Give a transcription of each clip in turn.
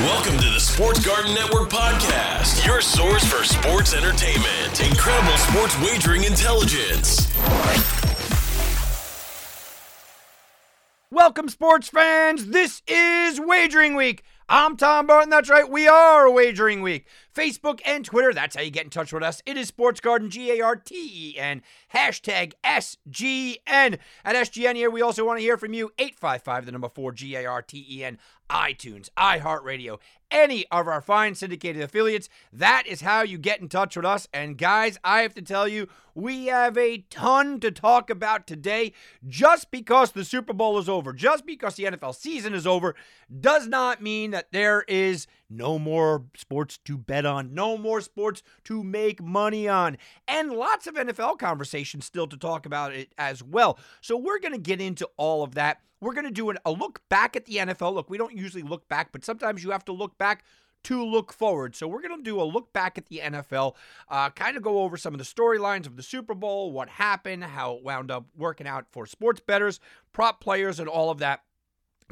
Welcome to the Sports Garten Network podcast, your source for sports entertainment, incredible sports wagering intelligence. Welcome, sports fans. This is Wagering Week. I'm Tom Barton. That's right. We are Wagering Week. Facebook and Twitter. That's how you get in touch with us. It is Sports Garten, G A R T E N. Hashtag SGN. At SGN here, we also want to hear from you. 855, the number 4, G A R T E N. iTunes, iHeartRadio, any of our fine syndicated affiliates. That is how you get in touch with us. And guys, I have to tell you, we have a ton to talk about today. Just because the Super Bowl is over, just because the NFL season is over, does not mean that there is no more sports to bet on, no more sports to make money on, and lots of NFL conversations still to talk about it as well. So we're going to get into all of that. We're going to do an, a look back at the NFL. Look, we don't usually look back, but sometimes you have to look back to look forward. So we're going to do a look back at the NFL, uh, kind of go over some of the storylines of the Super Bowl, what happened, how it wound up working out for sports bettors, prop players, and all of that.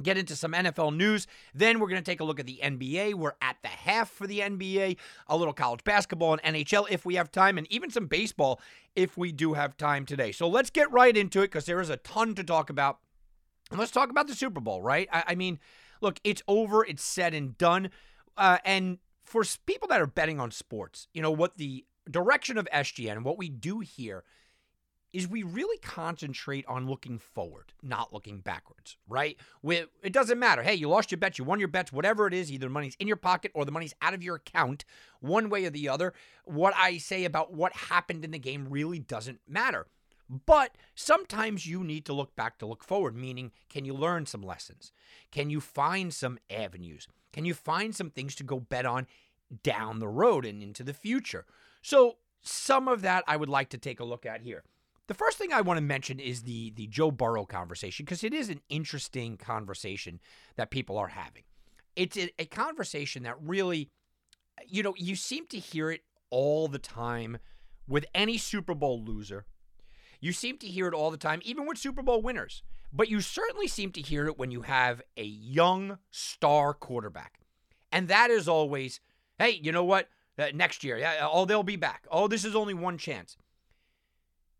Get into some NFL news. Then we're going to take a look at the NBA. We're at the half for the NBA, a little college basketball and NHL if we have time, and even some baseball if we do have time today. So let's get right into it because there is a ton to talk about. And let's talk about the Super Bowl, right? I, I mean, look, it's over, it's said and done. Uh, and for people that are betting on sports, you know, what the direction of SGN what we do here is we really concentrate on looking forward, not looking backwards, right? It doesn't matter. Hey, you lost your bet, you won your bets, whatever it is, either the money's in your pocket or the money's out of your account, one way or the other. What I say about what happened in the game really doesn't matter. But sometimes you need to look back to look forward, meaning, can you learn some lessons? Can you find some avenues? Can you find some things to go bet on down the road and into the future? So, some of that I would like to take a look at here. The first thing I want to mention is the the Joe Burrow conversation because it is an interesting conversation that people are having. It's a, a conversation that really, you know, you seem to hear it all the time with any Super Bowl loser. You seem to hear it all the time, even with Super Bowl winners. But you certainly seem to hear it when you have a young star quarterback. And that is always, hey, you know what? Uh, next year, yeah, oh, they'll be back. Oh, this is only one chance.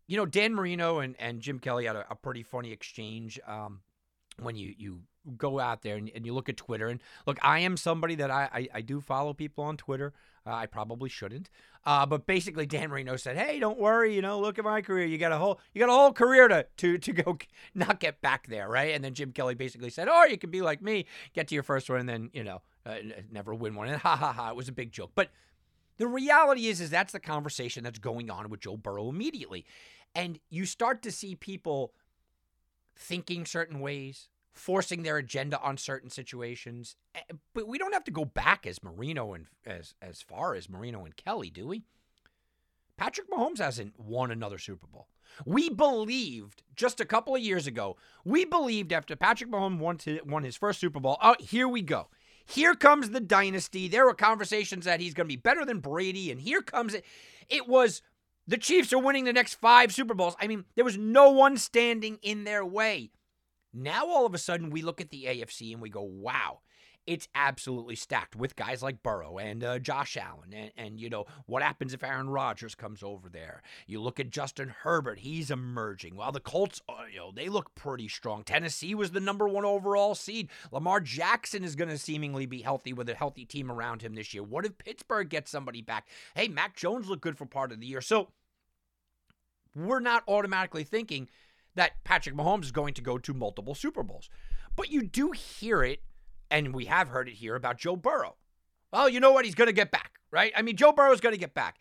You know, Dan Marino and, and Jim Kelly had a, a pretty funny exchange um, when you you go out there and, and you look at Twitter. And look, I am somebody that I, I, I do follow people on Twitter. Uh, I probably shouldn't. Uh, but basically, Dan Marino said, "Hey, don't worry. You know, look at my career. You got a whole you got a whole career to to to go not get back there, right?" And then Jim Kelly basically said, "Oh, you can be like me, get to your first one, and then you know uh, never win one." And ha ha ha, it was a big joke. But the reality is, is that's the conversation that's going on with Joe Burrow immediately, and you start to see people thinking certain ways, forcing their agenda on certain situations. Eh, But we don't have to go back as Marino and as as far as Marino and Kelly, do we? Patrick Mahomes hasn't won another Super Bowl. We believed just a couple of years ago, we believed after Patrick Mahomes won, to, won his first Super Bowl, oh, here we go. Here comes the dynasty. There were conversations that he's going to be better than Brady, and here comes it. It was the Chiefs are winning the next five Super Bowls. I mean, there was no one standing in their way. Now, all of a sudden, we look at the AFC and we go, wow, it's absolutely stacked with guys like Burrow and uh, Josh Allen. And, and, you know, what happens if Aaron Rodgers comes over there? You look at Justin Herbert, he's emerging. While the Colts, uh, you know, they look pretty strong. Tennessee was the number one overall seed. Lamar Jackson is going to seemingly be healthy with a healthy team around him this year. What if Pittsburgh gets somebody back? Hey, Mac Jones looked good for part of the year. So, we're not automatically thinking that Patrick Mahomes is going to go to multiple Super Bowls. But you do hear it, and we have heard it here about Joe Burrow. Well, you know what? He's going to get back, right? I mean, Joe Burrow is going to get back.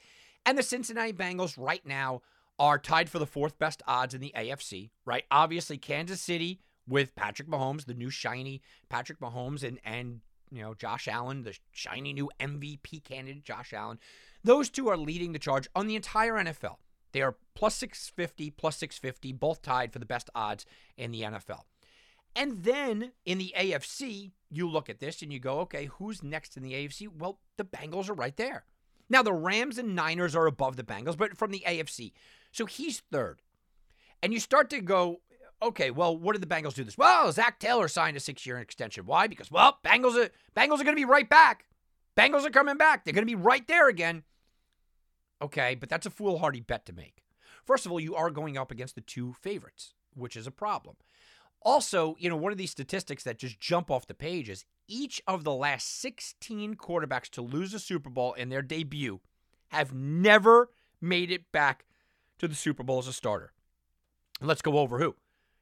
And the Cincinnati Bengals right now are tied for the fourth best odds in the AFC, right? Obviously, Kansas City with Patrick Mahomes, the new shiny Patrick Mahomes, and and you know Josh Allen, the shiny new MVP candidate Josh Allen. Those two are leading the charge on the entire NFL. They are plus 650, plus 650, both tied for the best odds in the NFL. And then in the AFC, you look at this and you go, okay, who's next in the AFC? Well, the Bengals are right there. Now, the Rams and Niners are above the Bengals, but from the AFC. So he's third. And you start to go, okay, well, what did the Bengals do this? Well, Zac Taylor signed a six-year extension. Why? Because well, Bengals are Bengals are going to be right back. Bengals are coming back. They're going to be right there again. Okay, but that's a foolhardy bet to make. First of all, you are going up against the two favorites, which is a problem. Also, you know, one of these statistics that just jump off the page is each of the last 16 quarterbacks to lose a Super Bowl in their debut have never made it back to the Super Bowl as a starter. Let's go over who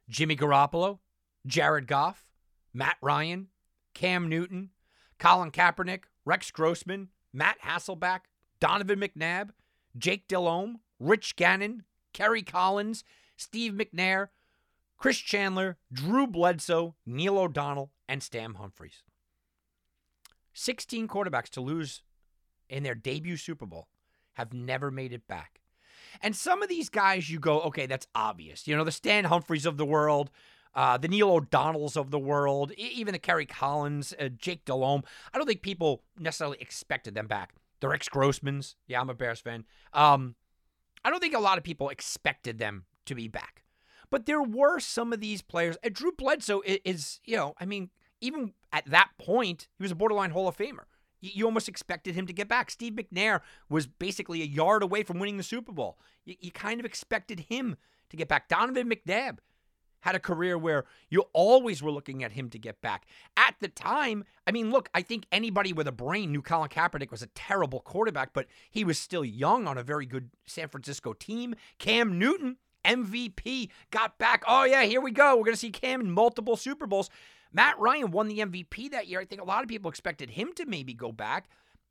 Jimmy Garoppolo, Jared Goff, Matt Ryan, Cam Newton, Colin Kaepernick, Rex Grossman, Matt Hasselbeck, Donovan McNabb, Jake Delhomme, Rich Gannon, Kerry Collins, Steve McNair, Chris Chandler, Drew Bledsoe, Neil O'Donnell, and Stan Humphreys. 16 quarterbacks to lose in their debut Super Bowl have never made it back. And some of these guys, you go, okay, that's obvious. You know, the Stan Humphreys of the world, uh, the Neil O'Donnells of the world, even the Kerry Collins, uh, Jake Delhomme. I don't think people necessarily expected them back. The Rex Grossmans. Yeah, I'm a Bears fan. Um, I don't think a lot of people expected them to be back. But there were some of these players. Drew Bledsoe is, is, you know, I mean, even at that point, he was a borderline Hall of Famer. You almost expected him to get back. Steve McNair was basically a yard away from winning the Super Bowl. You, you kind of expected him to get back. Donovan McNabb had a career where you always were looking at him to get back. At the time, I mean, look, I think anybody with a brain knew Colin Kaepernick was a terrible quarterback, but he was still young on a very good San Francisco team. Cam Newton, MVP, got back. Oh, yeah, here we go. We're going to see Cam in multiple Super Bowls. Matt Ryan won the MVP that year. I think a lot of people expected him to maybe go back.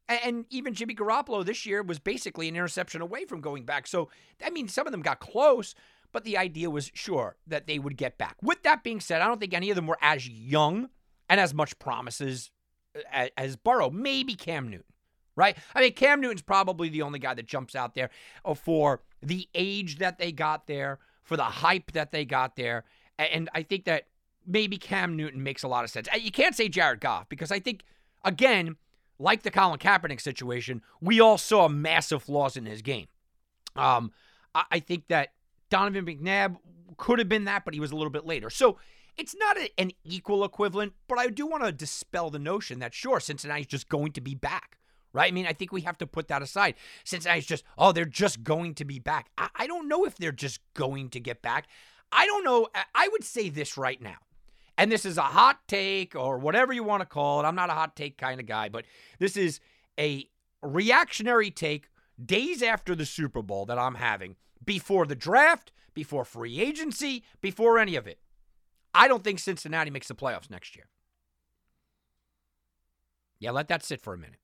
And even Jimmy Garoppolo this year was basically an interception away from going back. So, I mean, some of them got close, but the idea was sure that they would get back. With that being said, I don't think any of them were as young and as much promises uh, as, as Burrow. Maybe Cam Newton, right? I mean, Cam Newton's probably the only guy that jumps out there uh, for the age that they got there, for the hype that they got there. And I think that maybe Cam Newton makes a lot of sense. You can't say Jared Goff because I think, again, like the Colin Kaepernick situation, we all saw massive flaws in his game. Um, I think that Donovan McNabb could have been that, but he was a little bit later. So it's not a, an equal equivalent, but I do want to dispel the notion that, sure, Cincinnati's just going to be back. Right? I mean, I think we have to put that aside. Cincinnati's just, oh, they're just going to be back. I, I don't know if they're just going to get back. I don't know. I would say this right now and this is a hot take or whatever you want to call it. I'm not a hot take kind of guy, but this is a reactionary take days after the Super Bowl that I'm having before the draft, before free agency, before any of it. I don't think Cincinnati makes the playoffs next year. Yeah, let that sit for a minute.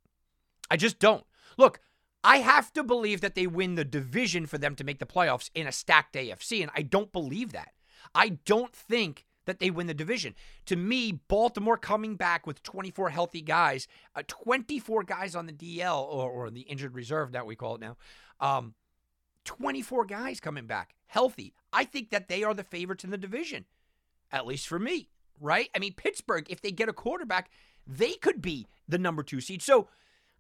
I just don't. Look, I have to believe that they win the division for them to make the playoffs in a stacked AFC, and I don't believe that. I don't think that they win the division. To me, Baltimore coming back with 24 healthy guys, uh, 24 guys on the DL or, or the injured reserve that we call it now, um, 24 guys coming back healthy. I think that they are the favorites in the division, at least for me, right? I mean, Pittsburgh, if they get a quarterback, they could be the number two seed. So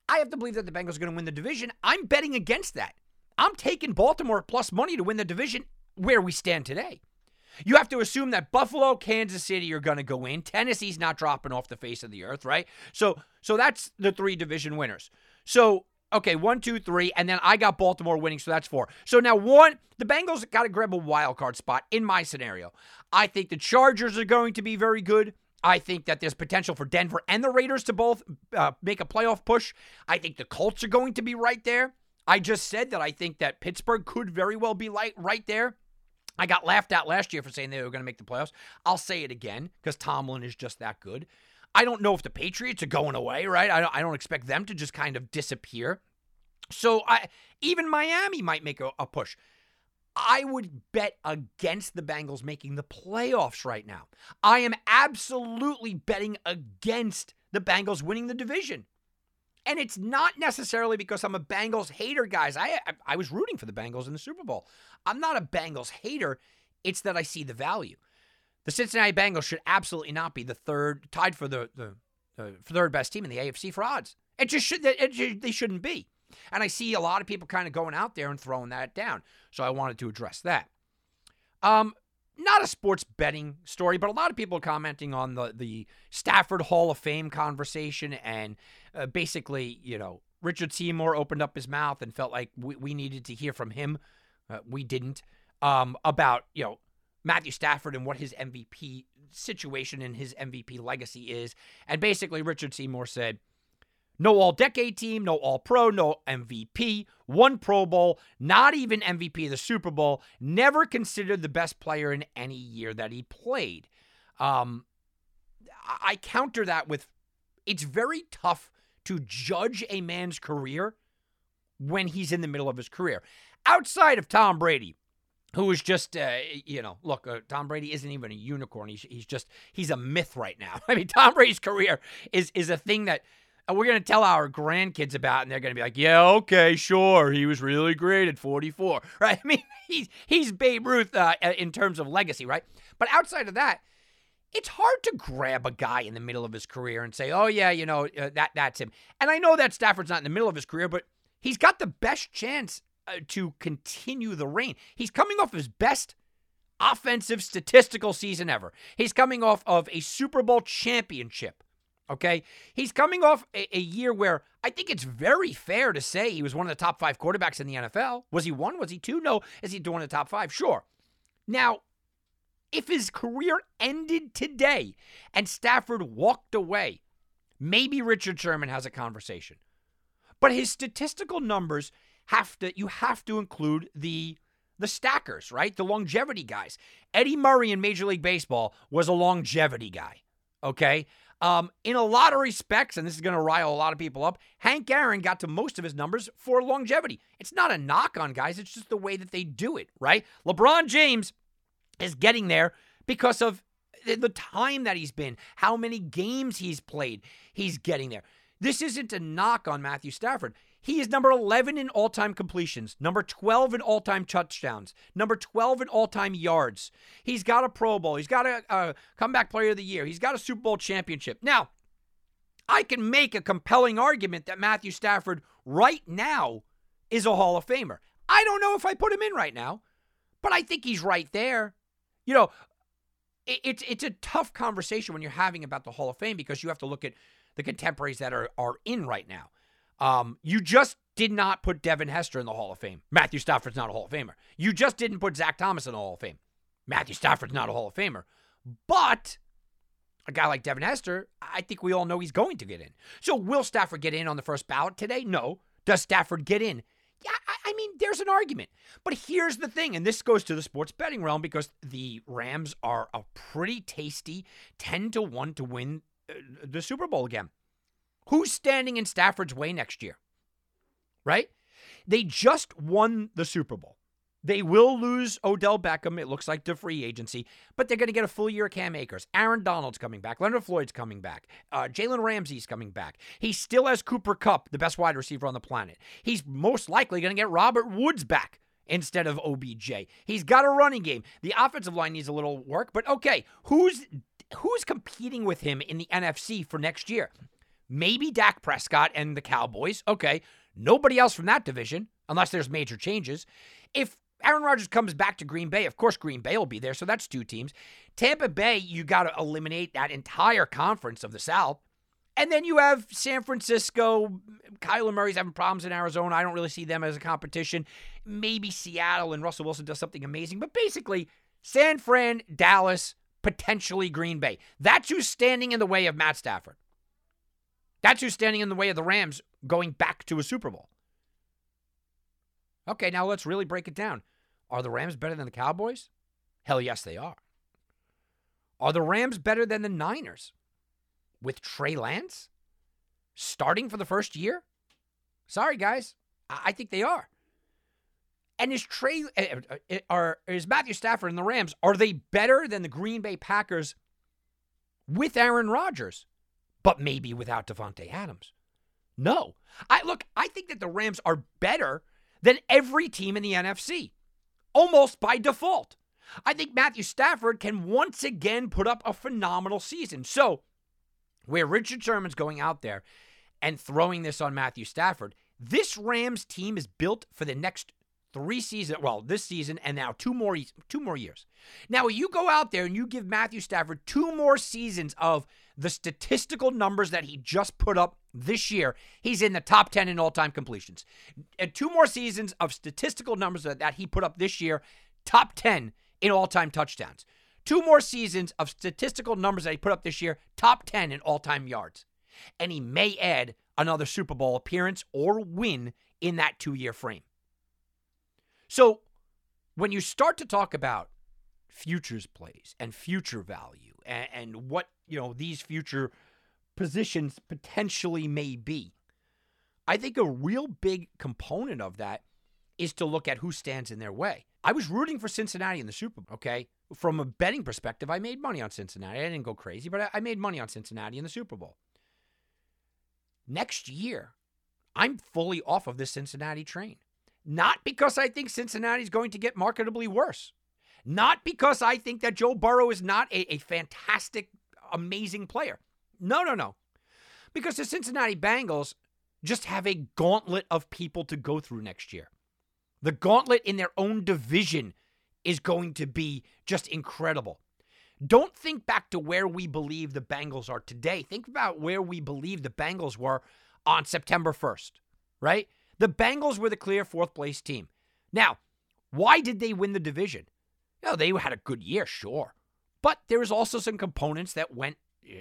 I have to believe that the Bengals are going to win the division. I'm betting against that. I'm taking Baltimore plus money to win the division where we stand today. You have to assume that Buffalo, Kansas City are going to go in. Tennessee's not dropping off the face of the earth, right? So, so that's the three division winners. So, okay, one, two, three, and then I got Baltimore winning, so that's four. So now one, the Bengals got to grab a wild card spot in my scenario. I think the Chargers are going to be very good. I think that there's potential for Denver and the Raiders to both uh, make a playoff push. I think the Colts are going to be right there. I just said that I think that Pittsburgh could very well be like right there. I got laughed at last year for saying they were going to make the playoffs. I'll say it again because Tomlin is just that good. I don't know if the Patriots are going away, right? I don't, I don't expect them to just kind of disappear. So I even Miami might make a, a push. I would bet against the Bengals making the playoffs right now. I am absolutely betting against the Bengals winning the division. And it's not necessarily because I'm a Bengals hater, guys. I, I, I was rooting for the Bengals in the Super Bowl. I'm not a Bengals hater. It's that I see the value. The Cincinnati Bengals should absolutely not be the third, tied for the, the, the third best team in the AFC for odds. It just should. It, they shouldn't be. And I see a lot of people kind of going out there and throwing that down. So I wanted to address that. Um, not a sports betting story, but a lot of people commenting on the the Stafford Hall of Fame conversation, and uh, basically, you know, Richard Seymour opened up his mouth and felt like we, we needed to hear from him. Uh, we didn't um, about you know Matthew Stafford and what his MVP situation and his MVP legacy is, and basically Richard Seymour said no all decade team, no all pro, no MVP, one Pro Bowl, not even MVP of the Super Bowl, never considered the best player in any year that he played. Um, I counter that with it's very tough to judge a man's career when he's in the middle of his career. Outside of Tom Brady, who is just, uh, you know, look, uh, Tom Brady isn't even a unicorn. He's, he's just, he's a myth right now. I mean, Tom Brady's career is is a thing that we're going to tell our grandkids about, and they're going to be like, yeah, okay, sure. He was really great at 44, right? I mean, he's, he's Babe Ruth uh, in terms of legacy, right? But outside of that, it's hard to grab a guy in the middle of his career and say, oh, yeah, you know, uh, that that's him. And I know that Stafford's not in the middle of his career, but he's got the best chance uh, to continue the reign. He's coming off his best offensive statistical season ever. He's coming off of a Super Bowl championship. Okay. He's coming off a, a, year where I think it's very fair to say he was one of the top five quarterbacks in the NFL. Was he one? Was he two? No. Is he of the top five? Sure. Now, if his career ended today and Stafford walked away, maybe Richard Sherman has a conversation. But his statistical numbers have to you have to include the the stackers, right? The longevity guys. Eddie Murray in Major League Baseball was a longevity guy. Okay? Um, in a lot of respects, and this is going to rile a lot of people up, Hank Aaron got to most of his numbers for longevity. It's not a knock on guys, it's just the way that they do it, right? LeBron James is getting there because of the time that he's been, how many games he's played. He's getting there. This isn't a knock on Matthew Stafford. He is number 11 in all time completions, number 12 in all time touchdowns, number 12 in all time yards. He's got a Pro Bowl. He's got a, a comeback player of the year. He's got a Super Bowl championship. Now, I can make a compelling argument that Matthew Stafford right now is a Hall of Famer. I don't know if I put him in right now, but I think he's right there. You know, it's it's a tough conversation when you're having about the Hall of Fame because you have to look at the contemporaries that are are in right now. Um, you just did not put Devin Hester in the Hall of Fame. Matthew Stafford's not a Hall of Famer. You just didn't put Zach Thomas in the Hall of Fame. Matthew Stafford's not a Hall of Famer. But a guy like Devin Hester, I think we all know he's going to get in. So will Stafford get in on the first ballot today? No. Does Stafford get in? Yeah, I, I mean, there's an argument. But here's the thing, and this goes to the sports betting realm because the Rams are a pretty tasty 10 to 1 to win uh, the Super Bowl again. Who's standing in Stafford's way next year? Right? They just won the Super Bowl. They will lose Odell Beckham, it looks like, to free agency, but they're going to get a full year of Cam Akers. Aaron Donald's coming back. Leonard Floyd's coming back. Uh, Jalen Ramsey's coming back. He still has Cooper Kupp, the best wide receiver on the planet. He's most likely going to get Robert Woods back instead of OBJ. He's got a running game. The offensive line needs a little work, but okay, who's who's competing with him in the NFC for next year? Maybe Dak Prescott and the Cowboys. Okay. Nobody else from that division, unless there's major changes. If Aaron Rodgers comes back to Green Bay, of course Green Bay will be there. So that's two teams. Tampa Bay, you got to eliminate that entire conference of the South. And then you have San Francisco. Kyler Murray's having problems in Arizona. I don't really see them as a competition. Maybe Seattle and Russell Wilson does something amazing. But basically, San Fran, Dallas, potentially Green Bay. That's who's standing in the way of Matt Stafford. That's who's standing in the way of the Rams going back to a Super Bowl. Okay, now let's really break it down. Are the Rams better than the Cowboys? Hell yes, they are. Are the Rams better than the Niners with Trey Lance starting for the first year? Sorry, guys. I think they are. And is Trey eh, eh, eh, are is Matthew Stafford and the Rams are they better than the Green Bay Packers with Aaron Rodgers? But maybe without Davante Adams. No. I look, I think that the Rams are better than every team in the NFC. Almost by default. I think Matthew Stafford can once again put up a phenomenal season. So, where Richard Sherman's going out there and throwing this on Matthew Stafford, this Rams team is built for the next three seasons. Well, this season and now two more two more years. Now you go out there and you give Matthew Stafford two more seasons of the statistical numbers that he just put up this year. He's in the top ten in all time completions. And two more seasons of statistical numbers that he put up this year, top ten in all time touchdowns. Two more seasons of statistical numbers that he put up this year, top 10 in all time yards. And he may add another Super Bowl appearance or win in that two year frame. So when you start to talk about futures plays and future value and, and what you know these future positions potentially may be, I think a real big component of that is to look at who stands in their way. I was rooting for Cincinnati in the Super Bowl, okay? From a betting perspective, I made money on Cincinnati. I didn't go crazy, but I made money on Cincinnati in the Super Bowl. Next year, I'm fully off of this Cincinnati train. Not because I think Cincinnati is going to get marketably worse. Not because I think that Joe Burrow is not a, a fantastic, amazing player. No, no, no. Because the Cincinnati Bengals just have a gauntlet of people to go through next year. The gauntlet in their own division is going to be just incredible. Don't think back to where we believe the Bengals are today. Think about where we believe the Bengals were on September 1st, right? The Bengals were the clear fourth place team. Now, why did they win the division? Know, they had a good year, sure. But there was also some components that went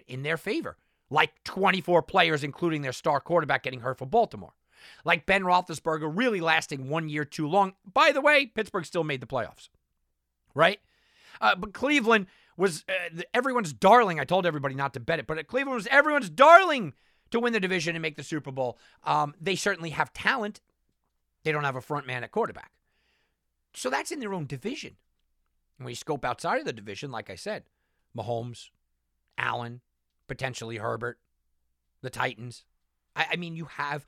in their favor, like 24 players, including their star quarterback, getting hurt for Baltimore. Like Ben Roethlisberger really lasting one year too long. By the way, Pittsburgh still made the playoffs, right? Uh, but Cleveland was uh, everyone's darling. I told everybody not to bet it, but Cleveland was everyone's darling to win the division and make the Super Bowl. Um, they certainly have talent. They don't have a front man at quarterback. So that's in their own division. When you scope outside of the division, like I said, Mahomes, Allen, potentially Herbert, the Titans. I, I mean, you have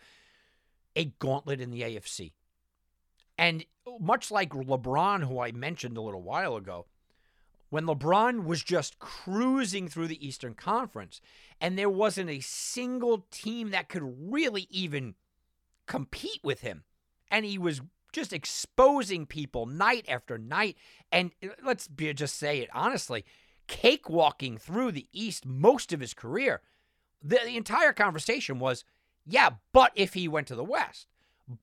a gauntlet in the AFC. And much like LeBron, who I mentioned a little while ago, when LeBron was just cruising through the Eastern Conference and there wasn't a single team that could really even compete with him, and he was just exposing people night after night. And uh, let's be, just say it honestly, cakewalking through the East most of his career. The, the entire conversation was yeah, but if he went to the West,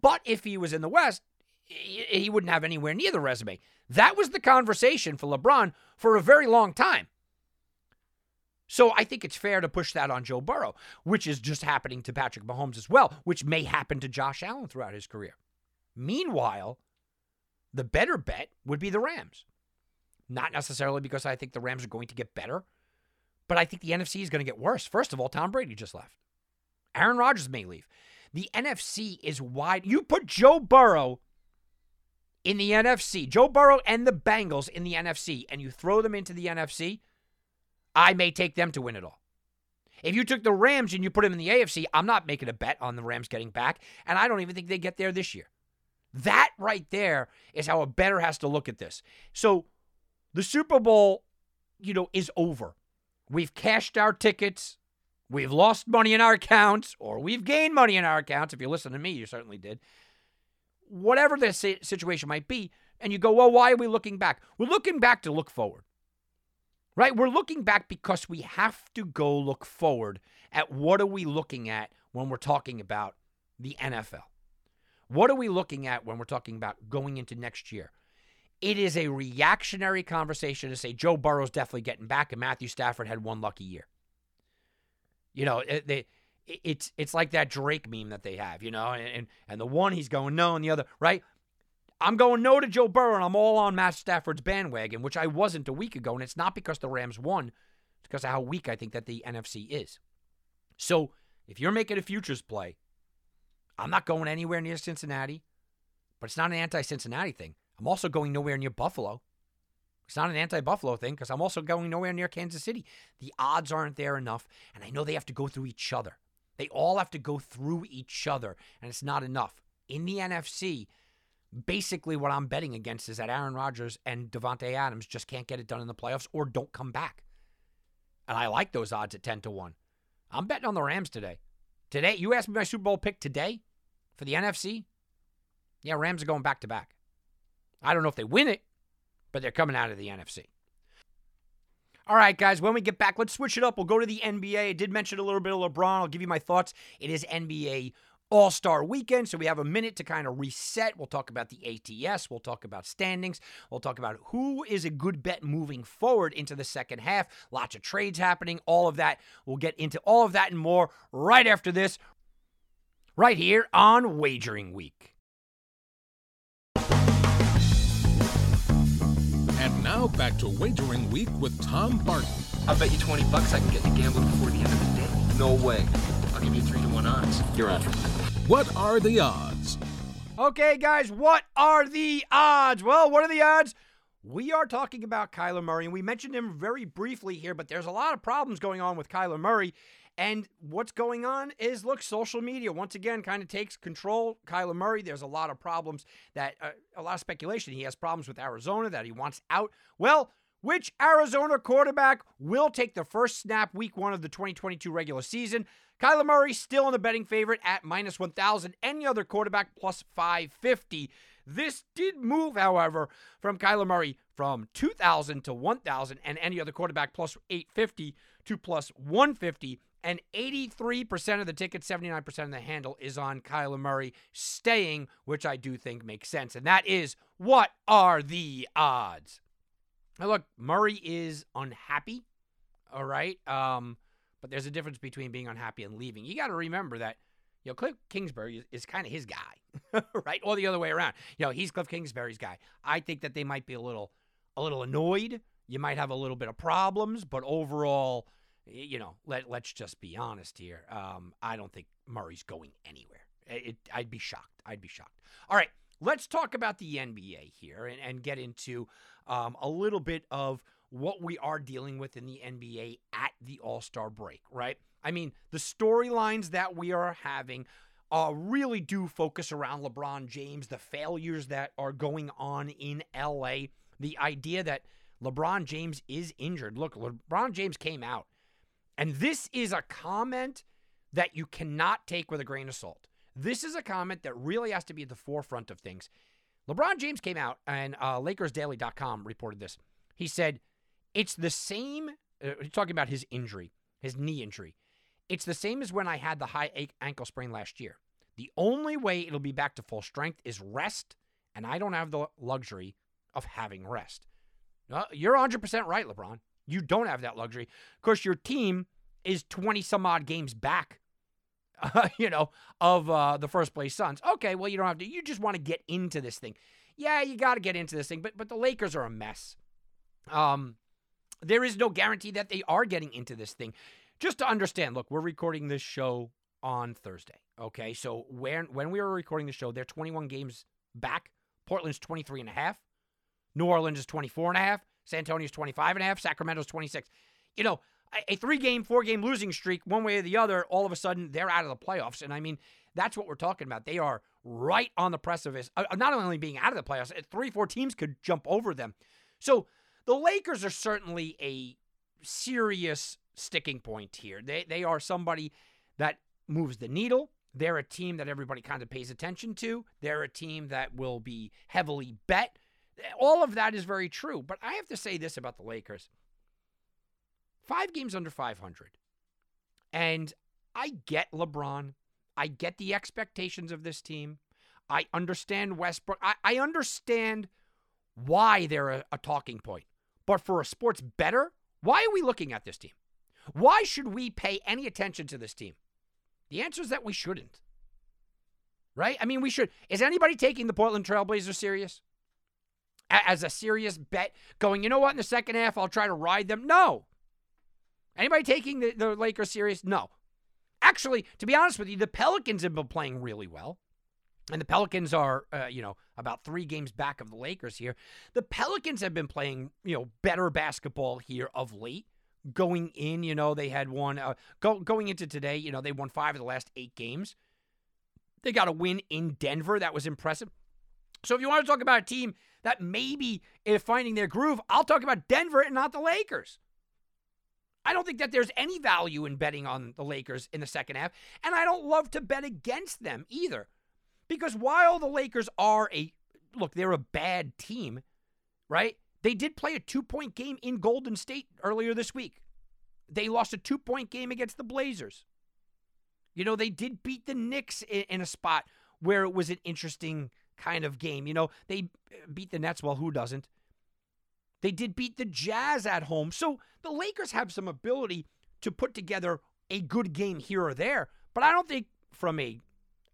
but if he was in the West, he, he wouldn't have anywhere near the resume. That was the conversation for LeBron for a very long time. So I think it's fair to push that on Joe Burrow, which is just happening to Patrick Mahomes as well, which may happen to Josh Allen throughout his career. Meanwhile, the better bet would be the Rams. Not necessarily because I think the Rams are going to get better, but I think the NFC is going to get worse. First of all, Tom Brady just left. Aaron Rodgers may leave. The NFC is wide. You put Joe Burrow in the NFC, Joe Burrow and the Bengals in the NFC, and you throw them into the NFC, I may take them to win it all. If you took the Rams and you put them in the AFC, I'm not making a bet on the Rams getting back, and I don't even think they get there this year. That right there is how a better has to look at this. So the Super Bowl, you know, is over. We've cashed our tickets. We've lost money in our accounts, or we've gained money in our accounts. If you listen to me, you certainly did. Whatever the situation might be, and you go, well, why are we looking back? We're looking back to look forward, right? We're looking back because we have to go look forward at what are we looking at when we're talking about the NFL. What are we looking at when we're talking about going into next year? It is a reactionary conversation to say Joe Burrow's definitely getting back and Matthew Stafford had one lucky year. You know, it, they, it's it's like that Drake meme that they have, you know, and and the one he's going no, and the other right. I'm going no to Joe Burrow, and I'm all on Matt Stafford's bandwagon, which I wasn't a week ago, and it's not because the Rams won; it's because of how weak I think that the NFC is. So if you're making a futures play, I'm not going anywhere near Cincinnati, but it's not an anti-Cincinnati thing. I'm also going nowhere near Buffalo. It's not an anti Buffalo thing because I'm also going nowhere near Kansas City. The odds aren't there enough, and I know they have to go through each other. They all have to go through each other, and it's not enough. In the NFC, basically what I'm betting against is that Aaron Rodgers and Davante Adams just can't get it done in the playoffs or don't come back. And I like those odds at 10 to 1. I'm betting on the Rams today. Today, you asked me my Super Bowl pick today for the NFC? Yeah, Rams are going back to back. I don't know if they win it, but they're coming out of the NFC. All right, guys, when we get back, let's switch it up. We'll go to the NBA. I did mention a little bit of LeBron. I'll give you my thoughts. It is NBA All Star weekend, so we have a minute to kind of reset. We'll talk about the ATS. We'll talk about standings. We'll talk about who is a good bet moving forward into the second half. Lots of trades happening, all of that. We'll get into all of that and more right after this, right here on Wagering Week. And now back to Wagering Week with Tom Barton. I'll bet you 20 bucks I can get to gamble before the end of the day. No way. I'll give you 3 to 1 odds. You're on. What are the odds? Okay, guys, what are the odds? Well, what are the odds? We are talking about Kyler Murray, and we mentioned him very briefly here, but there's a lot of problems going on with Kyler Murray. And what's going on is, look, social media once again kind of takes control. Kyler Murray, there's a lot of problems that, uh, a lot of speculation. He has problems with Arizona that he wants out. Well, which Arizona quarterback will take the first snap week one of the 2022 regular season? Kyler Murray still in the betting favorite at minus 1,000. Any other quarterback plus 550. This did move, however, from Kyler Murray from 2,000 to 1,000 and any other quarterback plus 850 to plus 150. And 83% of the ticket, 79% of the handle is on Kyler Murray staying, which I do think makes sense. And that is what are the odds? Now, look, Murray is unhappy, all right? Um, but there's a difference between being unhappy and leaving. You got to remember that, you know, Cliff Kingsbury is, is kind of his guy, right? Or the other way around. You know, he's Cliff Kingsbury's guy. I think that they might be a little, a little annoyed. You might have a little bit of problems, but overall, you know, let let's just be honest here. Um, I don't think Murray's going anywhere. It, I'd be shocked. I'd be shocked. All right, let's talk about the NBA here and, and get into um, a little bit of what we are dealing with in the NBA at the All Star break, right? I mean, the storylines that we are having uh, really do focus around LeBron James, the failures that are going on in LA, the idea that LeBron James is injured. Look, LeBron James came out, and this is a comment that you cannot take with a grain of salt. This is a comment that really has to be at the forefront of things. LeBron James came out, and uh, LakersDaily.com reported this. He said, It's the same, uh, talking about his injury, his knee injury. It's the same as when I had the high ankle sprain last year. The only way it'll be back to full strength is rest, and I don't have the luxury of having rest. You're 100% right, LeBron. You don't have that luxury. Of course, your team is 20 some odd games back, uh, you know, of uh, the first place Suns. Okay, well, you don't have to. You just want to get into this thing. Yeah, you got to get into this thing, but but the Lakers are a mess. Um, there is no guarantee that they are getting into this thing. Just to understand, look, we're recording this show on Thursday. Okay, so when when we were recording the show, they're 21 games back. Portland's 23 and a half. New Orleans is 24 and a half. San Antonio's 25 and a half. Sacramento's 26. You know, a, three game, four game losing streak, one way or the other, all of a sudden they're out of the playoffs. And I mean, that's what we're talking about. They are right on the precipice, uh, not only being out of the playoffs, three, four teams could jump over them. So the Lakers are certainly a serious sticking point here. They, they are somebody that moves the needle. They're a team that everybody kind of pays attention to. They're a team that will be heavily bet. All of that is very true. But I have to say this about the Lakers five games under 500. And I get LeBron. I get the expectations of this team. I understand Westbrook. I, I understand why they're a, a talking point. But for a sports better, why are we looking at this team? Why should we pay any attention to this team? The answer is that we shouldn't. Right? I mean, we should. Is anybody taking the Portland Trailblazers serious? As a serious bet, going, you know what, in the second half, I'll try to ride them? No. Anybody taking the, the Lakers serious? No. Actually, to be honest with you, the Pelicans have been playing really well. And the Pelicans are, uh, you know, about three games back of the Lakers here. The Pelicans have been playing, you know, better basketball here of late. Going in, you know, they had won, Uh, go, going into today, you know, they won five of the last eight games. They got a win in Denver. That was impressive. So if you want to talk about a team that maybe is finding their groove, I'll talk about Denver and not the Lakers. I don't think that there's any value in betting on the Lakers in the second half, and I don't love to bet against them either. Because while the Lakers are a look, they're a bad team, right? They did play a two point game in Golden State earlier this week. They lost a two point game against the Blazers. You know, they did beat the Knicks in, in, a spot where it was an interesting kind of game. You know, they beat the Nets. Well, who doesn't? They did beat the Jazz at home. So the Lakers have some ability to put together a good game here or there. But I don't think, from a,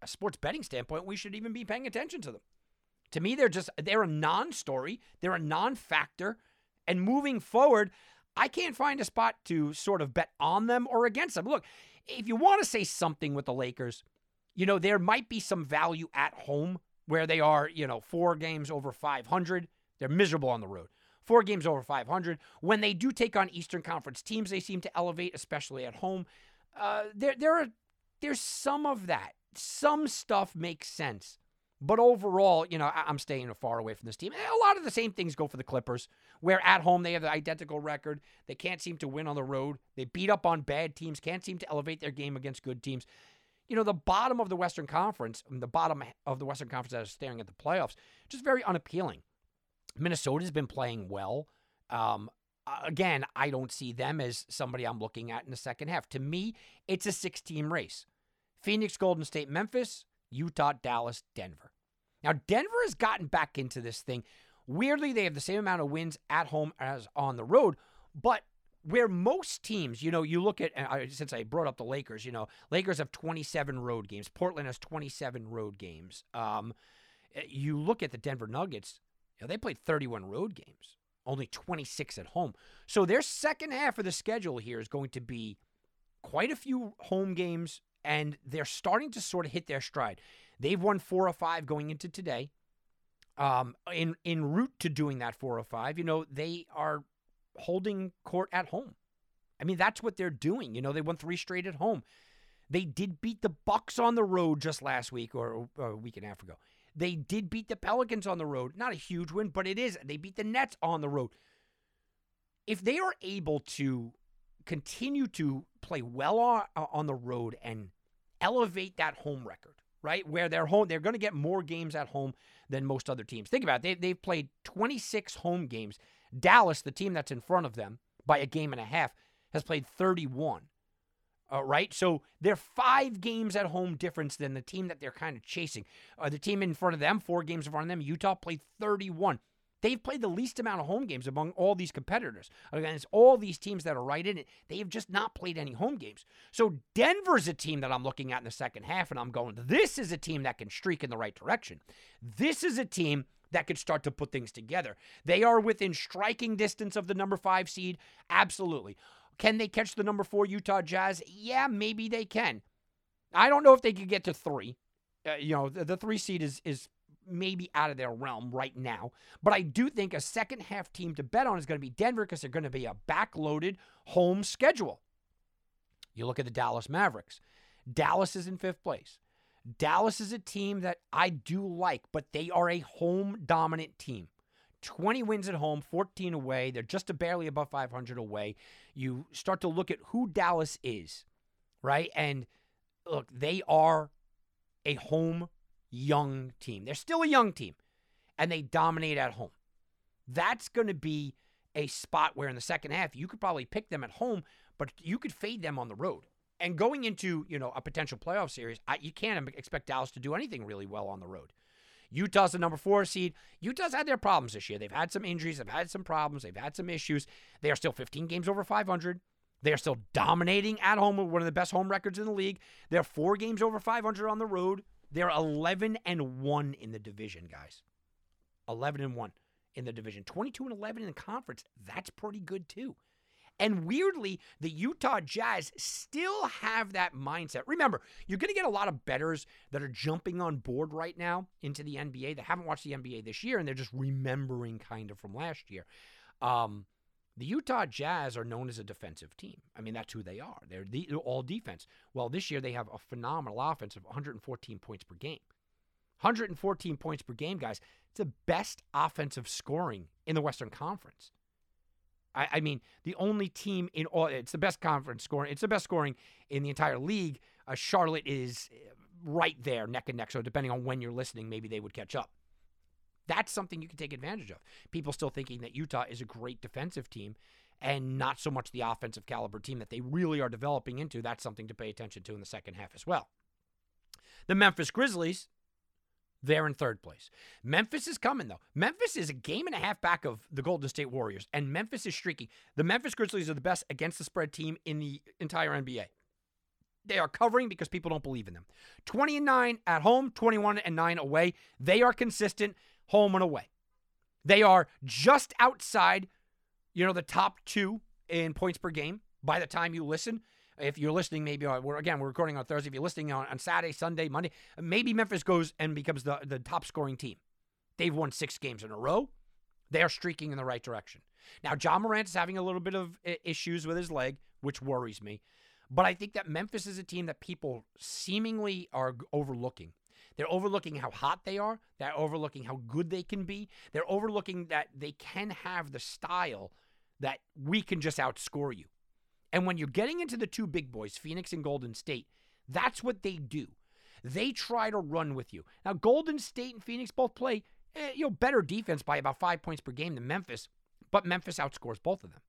a sports betting standpoint, we should even be paying attention to them. To me, they're just they're a non-story. They're a non-factor. And moving forward, I can't find a spot to sort of bet on them or against them. Look, if you want to say something with the Lakers, you know, there might be some value at home where they are, you know, four games over 500. They're miserable on the road. Four games over 500. When they do take on Eastern Conference teams, they seem to elevate, especially at home. Uh, there, there are, there's some of that. Some stuff makes sense. But overall, you know, I'm staying far away from this team. A lot of the same things go for the Clippers, where at home they have the identical record. They can't seem to win on the road. They beat up on bad teams, can't seem to elevate their game against good teams. You know, the bottom of the Western Conference, the bottom of the Western Conference that is staring at the playoffs, just very unappealing. Minnesota's been playing well. Um, again, I don't see them as somebody I'm looking at in the second half. To me, it's a six team race Phoenix, Golden State, Memphis, Utah, Dallas, Denver. Now, Denver has gotten back into this thing. Weirdly, they have the same amount of wins at home as on the road, but where most teams, you know, you look at, since I brought up the Lakers, you know, Lakers have 27 road games, Portland has 27 road games. Um, you look at the Denver Nuggets, know, they played 31 road games, only 26 at home. So their second half of the schedule here is going to be quite a few home games, and they're starting to sort of hit their stride. They've won four or five going into today. Um, in in route to doing that four or five, you know, they are holding court at home. I mean, that's what they're doing. You know, they won three straight at home. They did beat the Bucks on the road just last week or, or a week and a half ago. They did beat the Pelicans on the road. Not a huge win, but it is. They beat the Nets on the road. If they are able to continue to play well on, uh, on the road and elevate that home record, right? Where they're home, they're going to get more games at home than most other teams. Think about it. They, they've played 26 home games. Dallas, the team that's in front of them by a game and a half, has played 31. Uh, right? So they're five games at home difference than the team that they're kind of chasing. Uh, the team in front of them, four games in front of them, Utah played 31. They've played the least amount of home games among all these competitors. Against all these teams that are right in it, they have just not played any home games. So Denver's a team that I'm looking at in the second half, and I'm going, this is a team that can streak in the right direction. This is a team that could start to put things together. They are within striking distance of the number five seed. Absolutely. Can they catch the number four Utah Jazz? Yeah, maybe they can. I don't know if they could get to three. Uh, you know, the, the three seed is is maybe out of their realm right now. But I do think a second half team to bet on is going to be Denver because they're going to be a backloaded home schedule. You look at the Dallas Mavericks. Dallas is in fifth place. Dallas is a team that I do like, but they are a home dominant team. 20 wins at home, 14 away. They're just barely above 500 away. You start to look at who Dallas is, right? And look, they are a home young team. They're still a young team, and they dominate at home. That's going to be a spot where in the second half you could probably pick them at home, but you could fade them on the road. And going into you know a potential playoff series, I, you can't expect Dallas to do anything really well on the road. Utah's the number four seed. Utah's had their problems this year. They've had some injuries. They've had some problems. They've had some issues. They are still 15 games over 500. They are still dominating at home with one of the best home records in the league. They're four games over 500 on the road. They're 11 and 1 in the division, guys. 11 and 1 in the division. 22 and 11 in the conference. That's pretty good too. And weirdly, the Utah Jazz still have that mindset. Remember, you're going to get a lot of betters that are jumping on board right now into the NBA that haven't watched the NBA this year and they're just remembering kind of from last year. Um, the Utah Jazz are known as a defensive team. I mean, that's who they are. They're, the, they're all defense. Well, this year they have a phenomenal offense of 114 points per game. 114 points per game, guys. It's the best offensive scoring in the Western Conference. I, I, mean, the only team in all, it's the best conference scoring. It's the best scoring in the entire league. Uh, Charlotte is right there, neck and neck. So depending on when you're listening, maybe they would catch up. That's something you can take advantage of. People still thinking that Utah is a great defensive team and not so much the offensive caliber team that they really are developing into. That's something to pay attention to in the second half as well. The Memphis Grizzlies, they're in third place. Memphis is coming, though. Memphis is a game and a half back of the Golden State Warriors, and Memphis is streaking. The Memphis Grizzlies are the best against the spread team in the entire NBA. They are covering because people don't believe in them. 20 and 9 at home, 21 and 9 away. They are consistent home and away. They are just outside, you know, the top two in points per game by the time you listen. If you're listening, maybe on, we're, again, we're recording on Thursday. If you're listening on, on Saturday, Sunday, Monday, maybe Memphis goes and becomes the, the top scoring team. They've won six games in a row. They are streaking in the right direction. Now, John Morant is having a little bit of uh, issues with his leg, which worries me. But I think that Memphis is a team that people seemingly are overlooking. They're overlooking how hot they are. They're overlooking how good they can be. They're overlooking that they can have the style that we can just outscore you. And when you're getting into the two big boys, Phoenix and Golden State, that's what they do. They try to run with you. Now, Golden State and Phoenix both play eh, you know better defense by about five points per game than Memphis, but Memphis outscores both of them.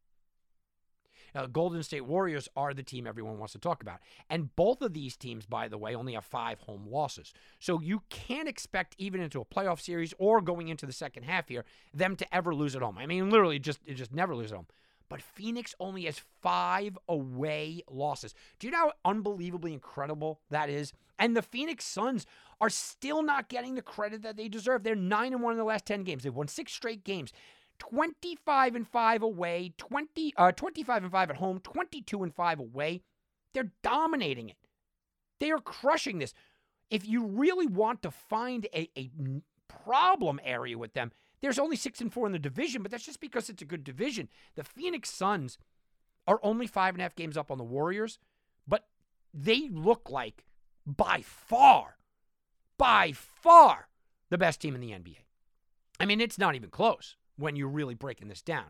Uh, Golden State Warriors are the team everyone wants to talk about. And both of these teams, by the way, only have five home losses. So you can't expect, even into a playoff series or going into the second half here, them to ever lose at home. I mean, literally, just just never lose at home. But Phoenix only has five away losses. Do you know how unbelievably incredible that is? And the Phoenix Suns are still not getting the credit that they deserve. They're 9 and 1 in the last 10 games. They've won six straight games. 25 and 5 away, 20 uh 25 and 5 at home, 22 and 5 away. They're dominating it. They are crushing this. If you really want to find a, a problem area with them, there's only 6 and 4 in the division, but that's just because it's a good division. The Phoenix Suns are only five and a half games up on the Warriors, but they look like by far, by far the best team in the NBA. I mean, it's not even close when you're really breaking this down.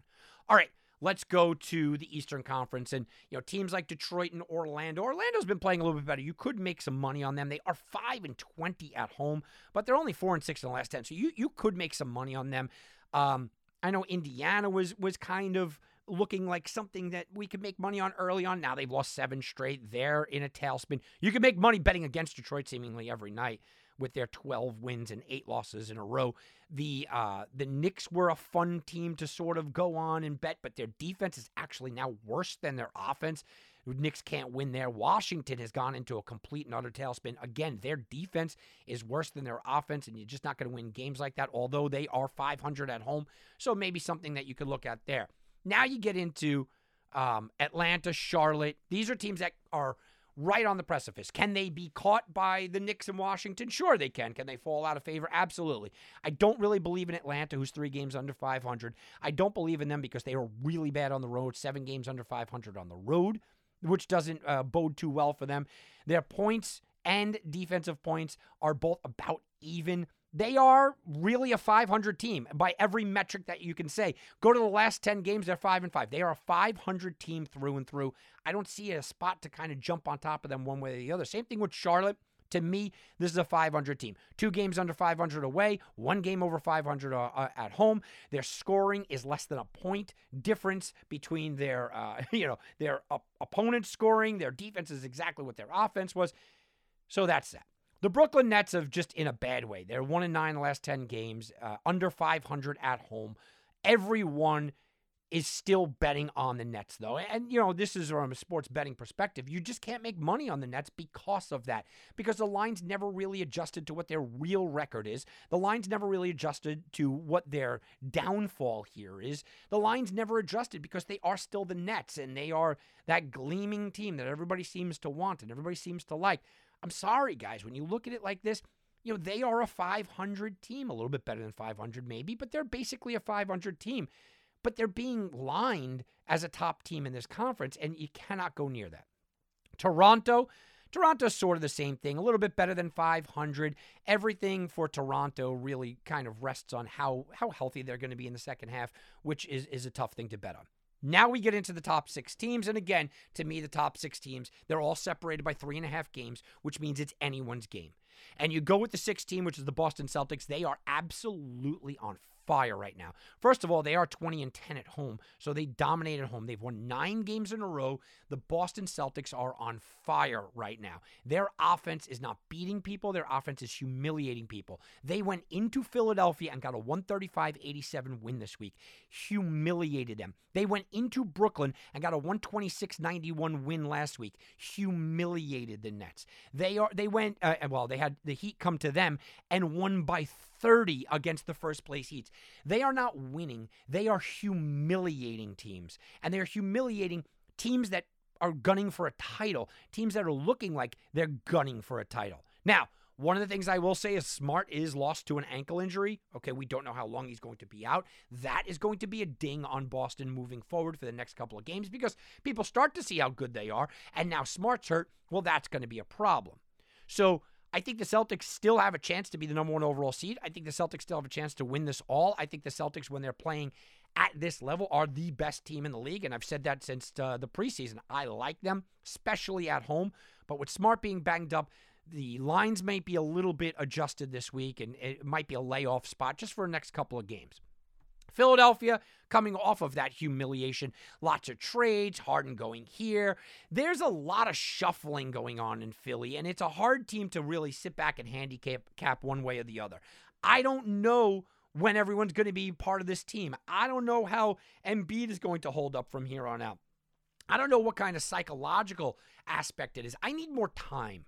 All right, let's go to the Eastern Conference and you know teams like Detroit and Orlando. Orlando's been playing a little bit better. You could make some money on them. They are five and twenty at home, but they're only four and six in the last ten. So you you could make some money on them. Um, I know Indiana was was kind of looking like something that we could make money on early on. Now they've lost seven straight. They're in a tailspin. You can make money betting against Detroit seemingly every night with their 12 wins and eight losses in a row. The uh, the Knicks were a fun team to sort of go on and bet, but their defense is actually now worse than their offense. Knicks can't win there. Washington has gone into a complete and utter tailspin. Again, their defense is worse than their offense, and you're just not going to win games like that, although they are 500 at home. So maybe something that you could look at there. Now you get into um, Atlanta, Charlotte. These are teams that are right on the precipice. Can they be caught by the Knicks in Washington? Sure, they can. Can they fall out of favor? Absolutely. I don't really believe in Atlanta, who's three games under 500. I don't believe in them because they are really bad on the road, seven games under 500 on the road, which doesn't uh, bode too well for them. Their points and defensive points are both about even. They are really a 500 team by every metric that you can say. Go to the last 10 games, they're 5 and 5. They are a 500 team through and through. I don't see a spot to kind of jump on top of them one way or the other. Same thing with Charlotte. To me, this is a 500 team. Two games under 500 away, one game over 500 uh, uh, at home. Their scoring is less than a point difference between their, uh, you know, their op- opponent's scoring. Their defense is exactly what their offense was. So that's that. The Brooklyn Nets have just in a bad way. They're one and nine the last ten games, uh, under 500 at home. Everyone is still betting on the Nets, though. And, you know, this is from a sports betting perspective. You just can't make money on the Nets because of that, because the lines never really adjusted to what their real record is. The lines never really adjusted to what their downfall here is. The lines never adjusted because they are still the Nets and they are that gleaming team that everybody seems to want and everybody seems to like. I'm sorry, guys. When you look at it like this, you know, they are a 500 team, a little bit better than 500 maybe, but they're basically a 500 team. But they're being lined as a top team in this conference, and you cannot go near that. Toronto, Toronto's sort of the same thing, a little bit better than 500. Everything for Toronto really kind of rests on how how healthy they're going to be in the second half, which is is a tough thing to bet on. Now we get into the top six teams. And again, to me, the top six teams, they're all separated by three and a half games, which means it's anyone's game. and you go with the sixth team, which is the Boston Celtics, they are absolutely on fire right now. First of all, they are 20 and 10 at home, so they dominate at home. They've won nine games in a row. The Boston Celtics are on fire right now. Their offense is not beating people, their offense is humiliating people. They went into Philadelphia and got a 135 87 win this week, humiliated them. They went into Brooklyn and got a 126 91 win last week, humiliated the Nets. They are they went uh, well, they had the Heat come to them and won by 30 against the first place Heats. They are not winning, they are humiliating teams. And they're humiliating teams that are gunning for a title, teams that are looking like they're gunning for a title. Now, one of the things I will say is Smart is lost to an ankle injury. Okay, we don't know how long he's going to be out. That is going to be a ding on Boston moving forward for the next couple of games because people start to see how good they are. And now Smart's hurt. Well, that's going to be a problem. So I think the Celtics still have a chance to be the number one overall seed. I think the Celtics still have a chance to win this all. I think the Celtics, when they're playing at this level, are the best team in the league. And I've said that since uh, the preseason. I like them, especially at home. But with Smart being banged up, the lines may be a little bit adjusted this week, and it might be a layoff spot just for the next couple of games. Philadelphia coming off of that humiliation. Lots of trades, Harden going here. There's a lot of shuffling going on in Philly, and it's a hard team to really sit back and handicap cap one way or the other. I don't know when everyone's going to be part of this team. I don't know how Embiid is going to hold up from here on out. I don't know what kind of psychological aspect it is. I need more time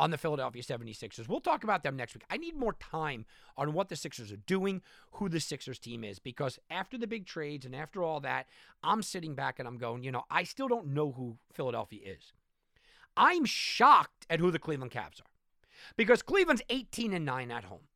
on the Philadelphia 76ers. We'll talk about them next week. I need more time on what the Sixers are doing, who the Sixers team is, because after the big trades and after all that, I'm sitting back and I'm going, you know, I still don't know who Philadelphia is. I'm shocked at who the Cleveland Cavs are because Cleveland's 18 and 9 at home.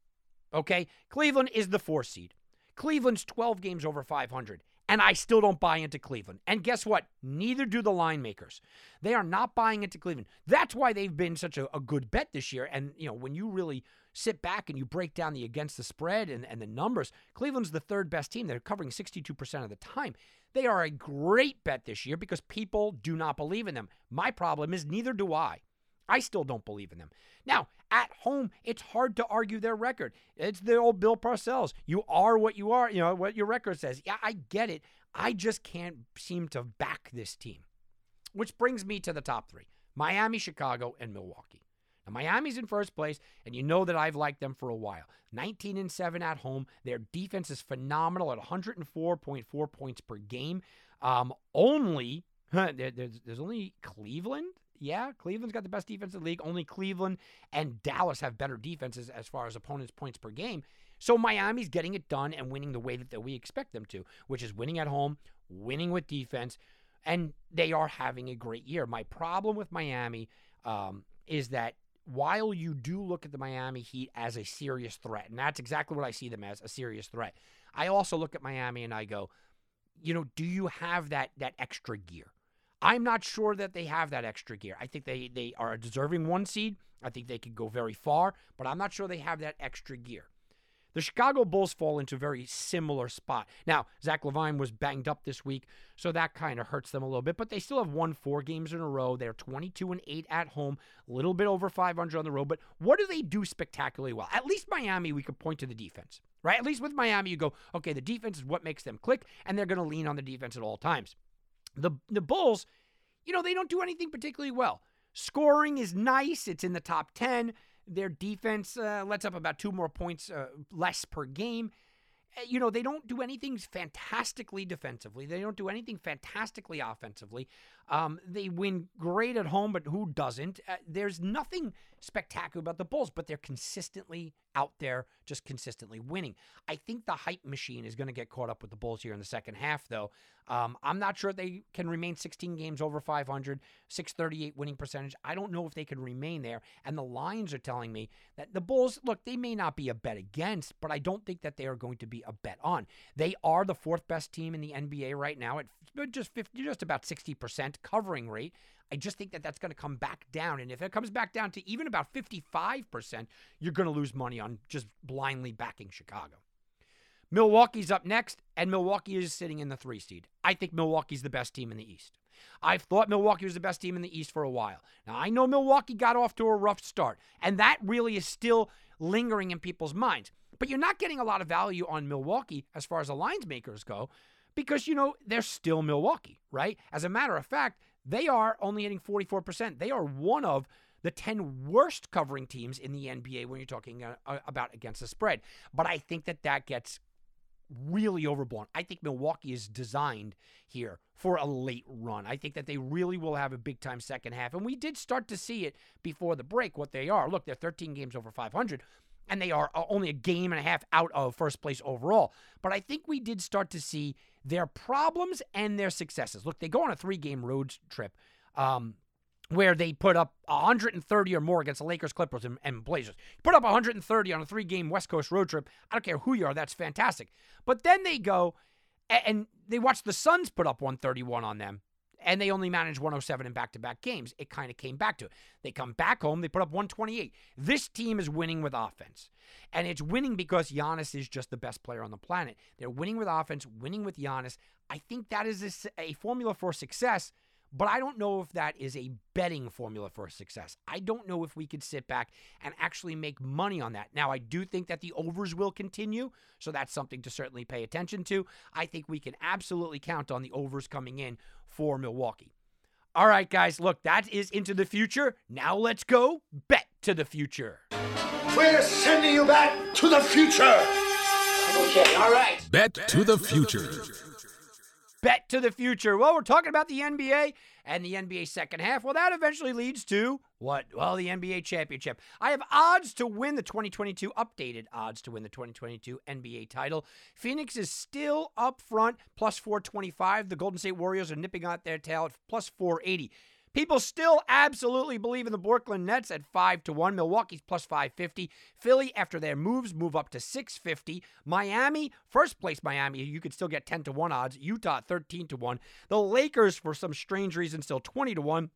Okay? Cleveland is the four seed. Cleveland's 12 games over 500 and I still don't buy into Cleveland. And guess what? Neither do the line makers. They are not buying into Cleveland. That's why they've been such a, a, good bet this year. And, you know, when you really sit back and you break down the against the spread and, and the numbers, Cleveland's the third best team. They're covering 62% of the time. They are a great bet this year because people do not believe in them. My problem is neither do I. I still don't believe in them. Now, at home, it's hard to argue their record. It's the old Bill Parcells. You are what you are, you know, what your record says. Yeah, I get it. I just can't seem to back this team. Which brings me to the top three Miami, Chicago, and Milwaukee. Now, Miami's in first place, and you know that I've liked them for a while. 19 and 7 at home. Their defense is phenomenal at 104.4 points per game. Um, only, there's, there's only Cleveland yeah, Cleveland's got the best defense in the league. Only Cleveland and Dallas have better defenses as far as opponents' points per game. So Miami's getting it done and winning the way that, that we expect them to, which is winning at home, winning with defense, and they are having a great year. My problem with Miami um, is that while you do look at the Miami Heat as a serious threat, and that's exactly what I see them as a serious threat, I also look at Miami and I go, you know, do you have that that extra gear? I'm not sure that they have that extra gear. I think they they are a deserving one seed. I think they could go very far, but I'm not sure they have that extra gear. The Chicago Bulls fall into a very similar spot. Now, Zach LaVine was banged up this week, so that kind of hurts them a little bit, but they still have won four games in a row. They're 22 and 8 at home, a little bit over 500 on the road, but what do they do spectacularly well? At least Miami, we could point to the defense, right? At least with Miami, you go, okay, the defense is what makes them click, and they're going to lean on the defense at all times. The the Bulls, you know, they don't do anything particularly well. Scoring is nice; it's in the top ten. Their defense uh, lets up about two more points uh, less per game. Uh, you know, they don't do anything fantastically defensively. They don't do anything fantastically offensively. Um, they win great at home, but who doesn't? Uh, there's nothing spectacular about the Bulls, but they're consistently out there, just consistently winning. I think the hype machine is going to get caught up with the Bulls here in the second half, though. Um, I'm not sure they can remain 16 games over 500, 638 winning percentage. I don't know if they can remain there. And the lines are telling me that the Bulls, look, they may not be a bet against, but I don't think that they are going to be a bet on. They are the fourth best team in the NBA right now at just 50, just about 60% covering rate. I just think that that's going to come back down. And if it comes back down to even about 55%, you're going to lose money on just blindly backing Chicago. Milwaukee's up next, and Milwaukee is sitting in the three seed. I think Milwaukee's the best team in the East. I've thought Milwaukee was the best team in the East for a while. Now, I know Milwaukee got off to a rough start, and that really is still lingering in people's minds. But you're not getting a lot of value on Milwaukee as far as the lines makers go because, you know, they're still Milwaukee, right? As a matter of fact, they are only hitting 44%. They are one of the 10 worst covering teams in the NBA when you're talking uh, uh, about against the spread. But I think that that gets really overblown. I think Milwaukee is designed here for a late run. I think that they really will have a big time second half. And we did start to see it before the break what they are. Look, they're 13 games over 500 and they are uh, only a game and a half out of first place overall. But I think we did start to see their problems and their successes. Look, they go on a three game road trip. Um, where they put up 130 or more against the Lakers, Clippers, and, and Blazers. Put up 130 on a three game West Coast road trip. I don't care who you are, that's fantastic. But then they go and they watch the Suns put up 131 on them, and they only managed 107 in back to back games. It kind of came back to it. They come back home, they put up 128. This team is winning with offense. And it's winning because Giannis is just the best player on the planet. They're winning with offense, winning with Giannis. I think that is a, a formula for success but I don't know if that is a betting formula for success. I don't know if we could sit back and actually make money on that. Now, I do think that the overs will continue, so that's something to certainly pay attention to. I think we can absolutely count on the overs coming in for Milwaukee. All right, guys, look, that is into the future. Now let's go bet to the future. We're sending you back to the future. Okay, all right. Bet to the future bet to the future. Well, we're talking about the NBA and the NBA second half. Well, that eventually leads to what? Well, the NBA championship. I have odds to win the 2022, updated odds to win the 2022 NBA title. Phoenix is still up front, plus 425. The Golden State Warriors are nipping out their tail at plus 480. People still absolutely believe in the Brooklyn Nets at 5 to 1. Milwaukee's plus 550. Philly, after their moves, move up to 650. Miami, first place Miami, you could still get 10 to 1 odds. Utah 13 to 1. The Lakers, for some strange reason, still 20 to 1.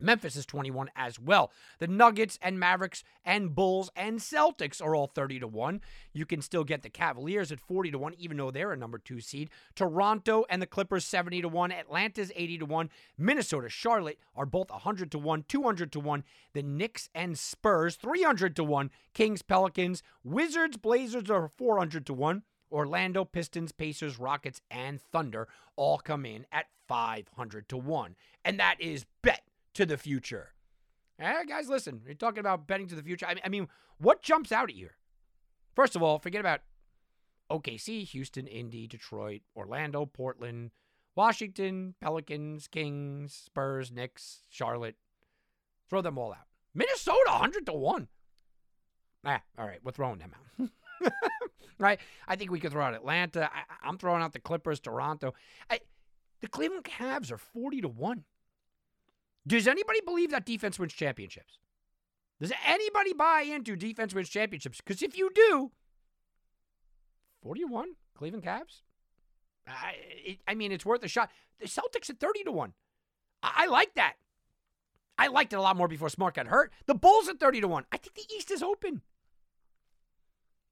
Memphis is 21 as well. The Nuggets and Mavericks and Bulls and Celtics are all 30 to 1. You can still get the Cavaliers at 40 to 1 even though they're a number 2 seed. Toronto and the Clippers 70 to 1. Atlanta's 80 to 1. Minnesota, Charlotte are both 100 to 1, 200 to 1. The Knicks and Spurs 300 to 1. Kings, Pelicans, Wizards, Blazers are 400 to 1. Orlando, Pistons, Pacers, Rockets, and Thunder all come in at 500 to 1. And that is bet to the future. Eh, guys, listen, you're talking about betting to the future. I mean, I mean, what jumps out at you? First of all, forget about OKC, Houston, Indy, Detroit, Orlando, Portland, Washington, Pelicans, Kings, Spurs, Knicks, Charlotte. Throw them all out. Minnesota, 100 to 1. Ah, all right, we're throwing them out. right? I think we could throw out Atlanta. I, am throwing out the Clippers, Toronto. I, the Cleveland Cavs are 40 to 1. Does anybody believe that defense wins championships? Does anybody buy into defense wins championships? Because if you do, 41 Cleveland Cavs. I, it, I mean, it's worth a shot. The Celtics at 30 to 1. I, I like that. I liked it a lot more before Smart got hurt. The Bulls at 30 to 1. I think the East is open.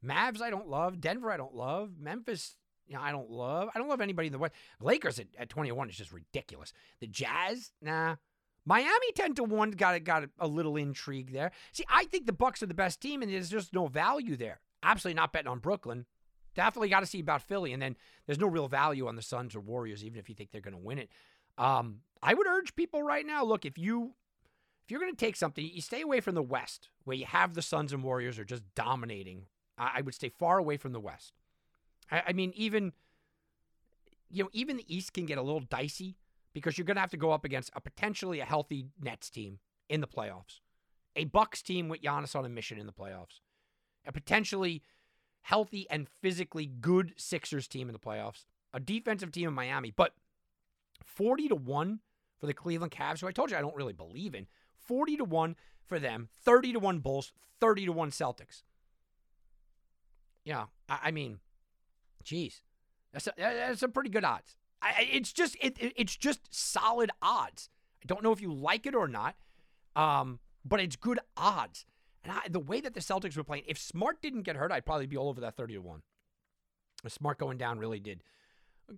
Mavs, I don't love. Denver, I don't love. Memphis, you know, I don't love. I don't love anybody in the West. Lakers at, at 21 is just ridiculous. The Jazz, nah. Miami 10 to 1 got got a little intrigue there. See, I think the Bucks are the best team and there's just no value there. Absolutely not betting on Brooklyn. Definitely got to see about Philly and then there's no real value on the Suns or Warriors even if you think they're going to win it. Um, I would urge people right now, look, if you if you're going to take something, you stay away from the West where you have the Suns and Warriors are just dominating. I, I would stay far away from the West. I, I mean even you know, even the East can get a little dicey because you're going to have to go up against a potentially a healthy Nets team in the playoffs, a Bucks team with Giannis on a mission in the playoffs, a potentially healthy and physically good Sixers team in the playoffs, a defensive team in Miami, but 40 to 1 for the Cleveland Cavs, who I told you I don't really believe in. 40 to 1 for them, 30 to 1 Bulls, 30 to 1 Celtics. Yeah, I, I mean, geez, that's a, that's pretty good odds. I, it's just it, it's just solid odds. I don't know if you like it or not, um, but it's good odds. And I, the way that the Celtics were playing, if Smart didn't get hurt, I'd probably be all over that thirty to one. Smart going down really did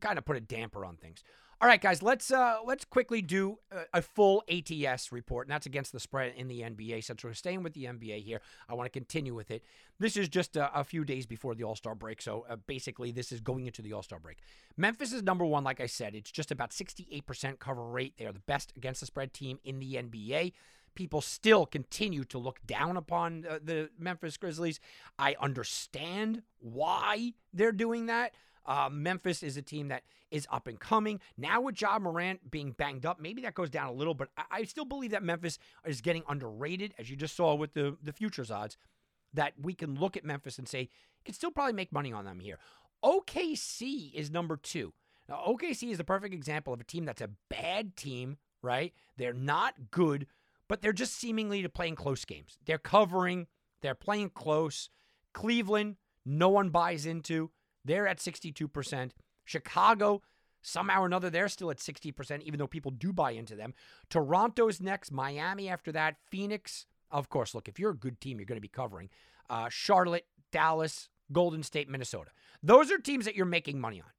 kind of put a damper on things. All right, guys, let's uh, let's quickly do a, full ATS report, and that's against the spread in the NBA. Since we're staying with the NBA here, I want to continue with it. This is just a, a few days before the All Star break, so uh, basically this is going into the All Star break. Memphis is number one, like I said. It's just about 68% cover rate. They are the best against the spread team in the NBA people still continue to look down upon uh, the Memphis Grizzlies. I understand why they're doing that. Uh, Memphis is a team that is up and coming. Now with Ja Morant being banged up, maybe that goes down a little, but I, I still believe that Memphis is getting underrated, as you just saw with the, the futures odds, that we can look at Memphis and say, you can still probably make money on them here. OKC is number two. Now, OKC is the perfect example of a team that's a bad team, right? They're not good, but they're just seemingly to playing close games. They're covering, they're playing close. Cleveland, no one buys into. They're at 62%. Chicago, somehow or another, they're still at 60%, even though people do buy into them. Toronto's next, Miami after that, Phoenix. Of course, look, if you're a good team, you're going to be covering. Uh, Charlotte, Dallas, Golden State, Minnesota. Those are teams that you're making money on,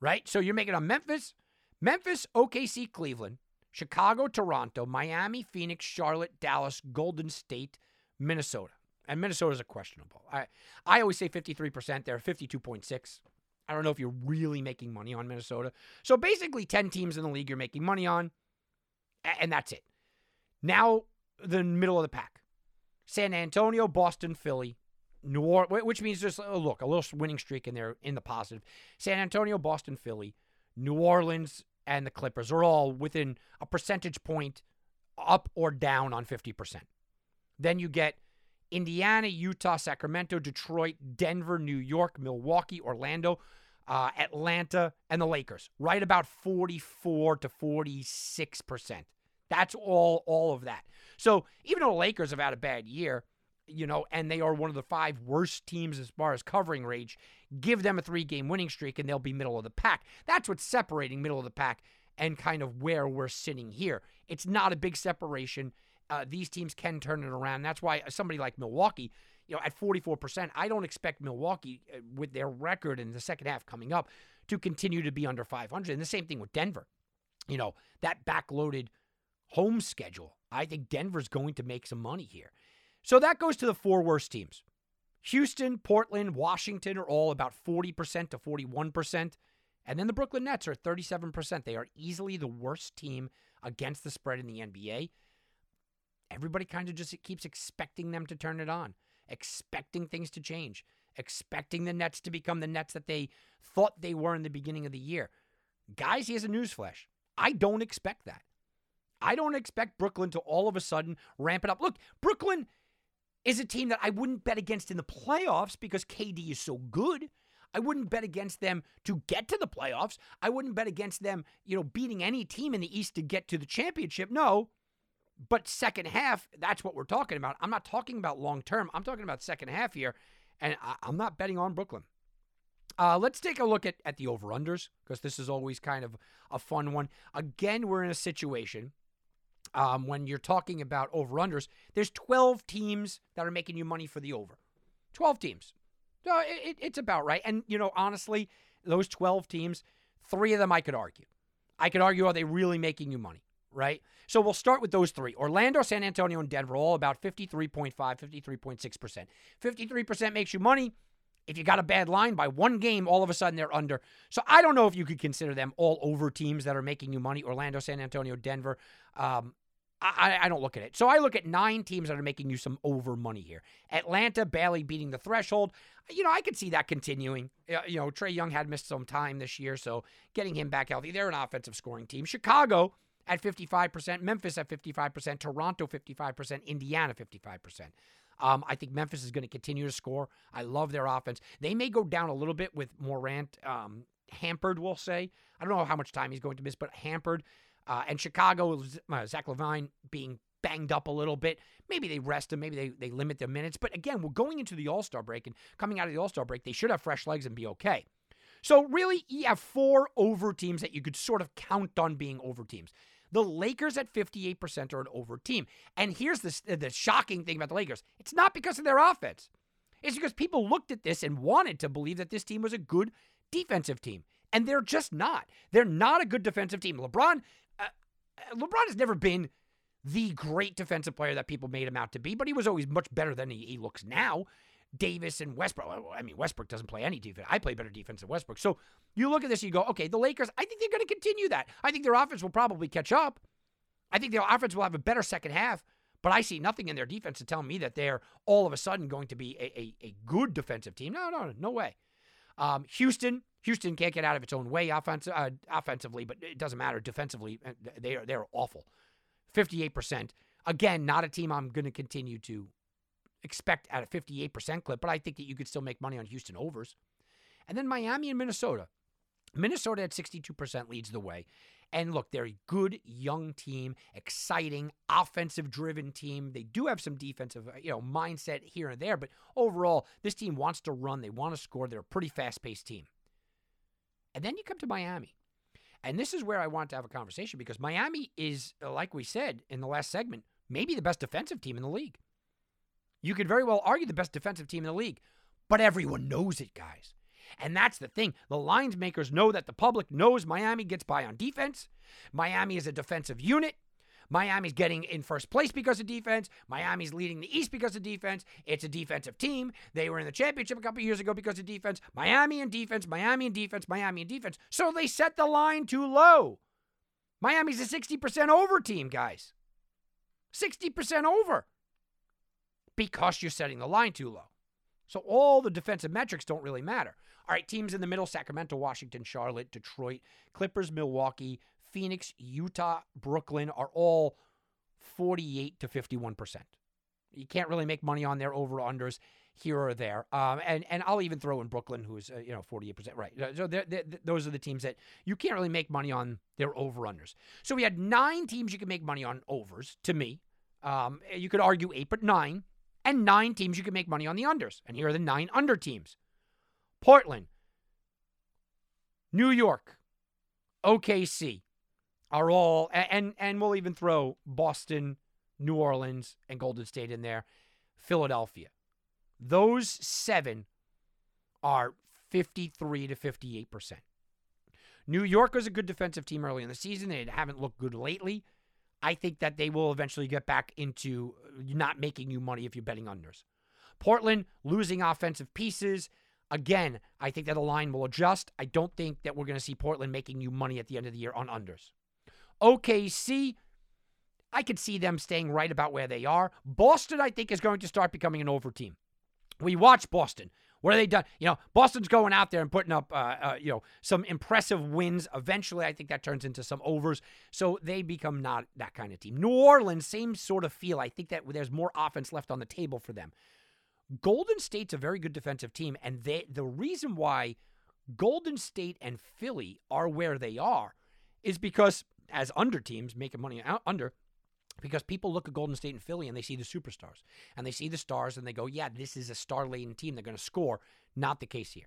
right? So you're making on Memphis, Memphis, OKC, Cleveland, Chicago, Toronto, Miami, Phoenix, Charlotte, Dallas, Golden State, Minnesota. And Minnesota's a questionable. I I always say 53%. They're 52.6. I don't know if you're really making money on Minnesota. So basically 10 teams in the league you're making money on. And that's it. Now the middle of the pack. San Antonio, Boston, Philly, New Orleans, which means there's uh, a look, a little winning streak in there in the positive. San Antonio, Boston, Philly, New Orleans, and the Clippers are all within a percentage point up or down on 50%. Then you get Indiana, Utah, Sacramento, Detroit, Denver, New York, Milwaukee, Orlando, uh, Atlanta, and the Lakers. Right about 44 to 46%. That's all all of that. So even though the Lakers have had a bad year, you know, and they are one of the five worst teams as far as covering range, give them a three game winning streak and they'll be middle of the pack. That's what's separating middle of the pack and kind of where we're sitting here. It's not a big separation. Uh, these teams can turn it around. That's why somebody like Milwaukee, you know, at 44%, I don't expect Milwaukee uh, with their record in the second half coming up to continue to be under 500. And the same thing with Denver. You know, that backloaded home schedule. I think Denver's going to make some money here. So that goes to the four worst teams. Houston, Portland, Washington are all about 40% to 41%. And then the Brooklyn Nets are 37%. They are easily the worst team against the spread in the NBA. Everybody kind of just keeps expecting them to turn it on, expecting things to change, expecting the Nets to become the Nets that they thought they were in the beginning of the year. Guys, here's a newsflash. I don't expect that. I don't expect Brooklyn to all of a sudden ramp it up. Look, Brooklyn is a team that I wouldn't bet against in the playoffs because KD is so good. I wouldn't bet against them to get to the playoffs. I wouldn't bet against them, you know, beating any team in the East to get to the championship. No. But second half, that's what we're talking about. I'm not talking about long term. I'm talking about second half here, and I, am not betting on Brooklyn. Uh, let's take a look at, at the over unders because this is always kind of a fun one. Again, we're in a situation um, when you're talking about over unders, there's 12 teams that are making you money for the over. 12 teams. So it, it's about right. And, you know, honestly, those 12 teams, three of them I could argue. I could argue, are they really making you money? Right? So we'll start with those three Orlando, San Antonio, and Denver, all about 53.5, 53.6%. 53% makes you money. If you got a bad line by one game, all of a sudden they're under. So I don't know if you could consider them all over teams that are making you money Orlando, San Antonio, Denver. Um, I, I, don't look at it. So I look at nine teams that are making you some over money here. Atlanta barely beating the threshold. You know, I could see that continuing. You know, Trae Young had missed some time this year, so getting him back healthy. They're an offensive scoring team. Chicago at 55%, Memphis at 55%, Toronto 55%, Indiana 55%. Um, I think Memphis is going to continue to score. I love their offense. They may go down a little bit with Morant um, hampered, we'll say. I don't know how much time he's going to miss, but hampered. Uh, and Chicago, uh, Zach LaVine being banged up a little bit. Maybe they rest him. Maybe they, they limit their minutes. But again, we're going into the All Star break and coming out of the All Star break, they should have fresh legs and be okay. So, really, you have four over teams that you could sort of count on being over teams. The Lakers at 58% are an over team. And here's the, the shocking thing about the Lakers it's not because of their offense, it's because people looked at this and wanted to believe that this team was a good defensive team. And they're just not. They're not a good defensive team. LeBron, uh, LeBron has never been the great defensive player that people made him out to be, but he was always much better than he, he looks now. Davis and Westbrook. I mean, Westbrook doesn't play any defense. I play better defense than Westbrook. So you look at this, and you go, okay, the Lakers. I think they're going to continue that. I think their offense will probably catch up. I think their offense will have a better second half. But I see nothing in their defense to tell me that they're all of a sudden going to be a, a, a good defensive team. No, no, no way. Um, Houston, Houston can't get out of its own way uh, offensively, but it doesn't matter defensively. They are they're awful. Fifty-eight percent. Again, not a team I'm going to continue to expect at a 58% clip, but I think that you could still make money on Houston overs. And then Miami and Minnesota. Minnesota at 62% leads the way. And look, they're a good young team, exciting, offensive driven team. They do have some defensive, you know, mindset here and there, but overall, this team wants to run, they want to score. They're a pretty fast-paced team. And then you come to Miami. And this is where I want to have a conversation because Miami is, like we said in the last segment, maybe the best defensive team in the league. You could very well argue the best defensive team in the league, but everyone knows it, guys. And that's the thing. The lines makers know that the public knows Miami gets by on defense. Miami is a defensive unit. Miami's getting in first place because of defense. Miami's leading the East because of defense. It's a defensive team. They were in the championship a couple years ago because of defense. Miami and defense, Miami and defense, Miami and defense. So they set the line too low. Miami's a 60% over team, guys. 60% over because you're setting the line too low. So all the defensive metrics don't really matter. All right, teams in the middle Sacramento, Washington, Charlotte, Detroit, Clippers, Milwaukee, Phoenix, Utah, Brooklyn are all 48 to 51%. You can't really make money on their over unders here or there. Um, and, and I'll even throw in Brooklyn, who's, uh, you know, 48%. Right. So they're, they're, those are the teams that you can't really make money on their over unders. So we had nine teams you can make money on overs to me. Um, you could argue eight, but nine and nine teams you can make money on the unders. And here are the nine under teams Portland, New York, OKC are all, and, and we'll even throw Boston, New Orleans, and Golden State in there, Philadelphia. Those seven are 53 to 58%. New York was a good defensive team early in the season. They haven't looked good lately. I think that they will eventually get back into uh, not making you money if you're betting unders. Portland losing offensive pieces. Again, I think that the line will adjust. I don't think that we're going to see Portland making you money at the end of the year on unders. OKC, I could see them staying right about where they are. Boston, I think, is going to start becoming an over team. We watch Boston. What are they done? You know, Boston's going out there and putting up, uh, uh, you know, some impressive wins. Eventually, I think that turns into some overs. So they become not that kind of team. New Orleans, same sort of feel. I think that there's more offense left on the table for them. Golden State's a very good defensive team, and they, the reason why Golden State and Philly are where they are is because as under teams making money out under because people look at Golden State and Philly and they see the superstars and they see the stars and they go, yeah, this is a star laden team. They're going to score. Not the case here.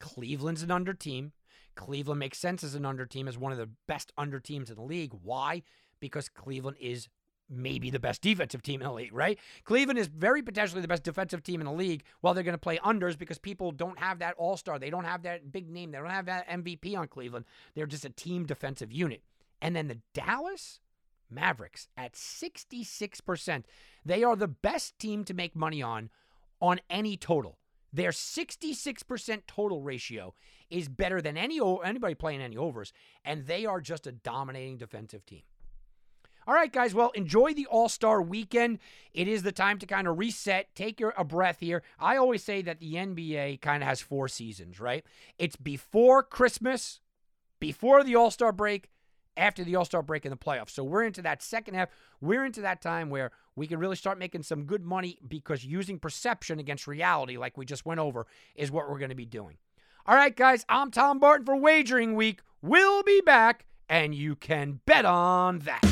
Cleveland's an under team. Cleveland makes sense as an under team, as one of the best under teams in the league. Why? Because Cleveland is maybe the best defensive team in the league, right? Cleveland is very potentially the best defensive team in the league while they're going to play unders because people don't have that all star. They don't have that big name. They don't have that MVP on Cleveland. They're just a team defensive unit. And then the Dallas Mavericks at 66%. They are the best team to make money on on any total. Their 66% total ratio is better than any anybody playing any overs, and they are just a dominating defensive team. All right, guys. Well, enjoy the All Star weekend. It is the time to kind of reset, take your, a breath here. I always say that the NBA kind of has four seasons, right? It's before Christmas, before the All Star break, after the All Star break in the playoffs. So we're into that second half. We're into that time where we can really start making some good money because using perception against reality, like we just went over, is what we're going to be doing. All right, guys, I'm Tom Barton for Wagering Week. We'll be back, and you can bet on that.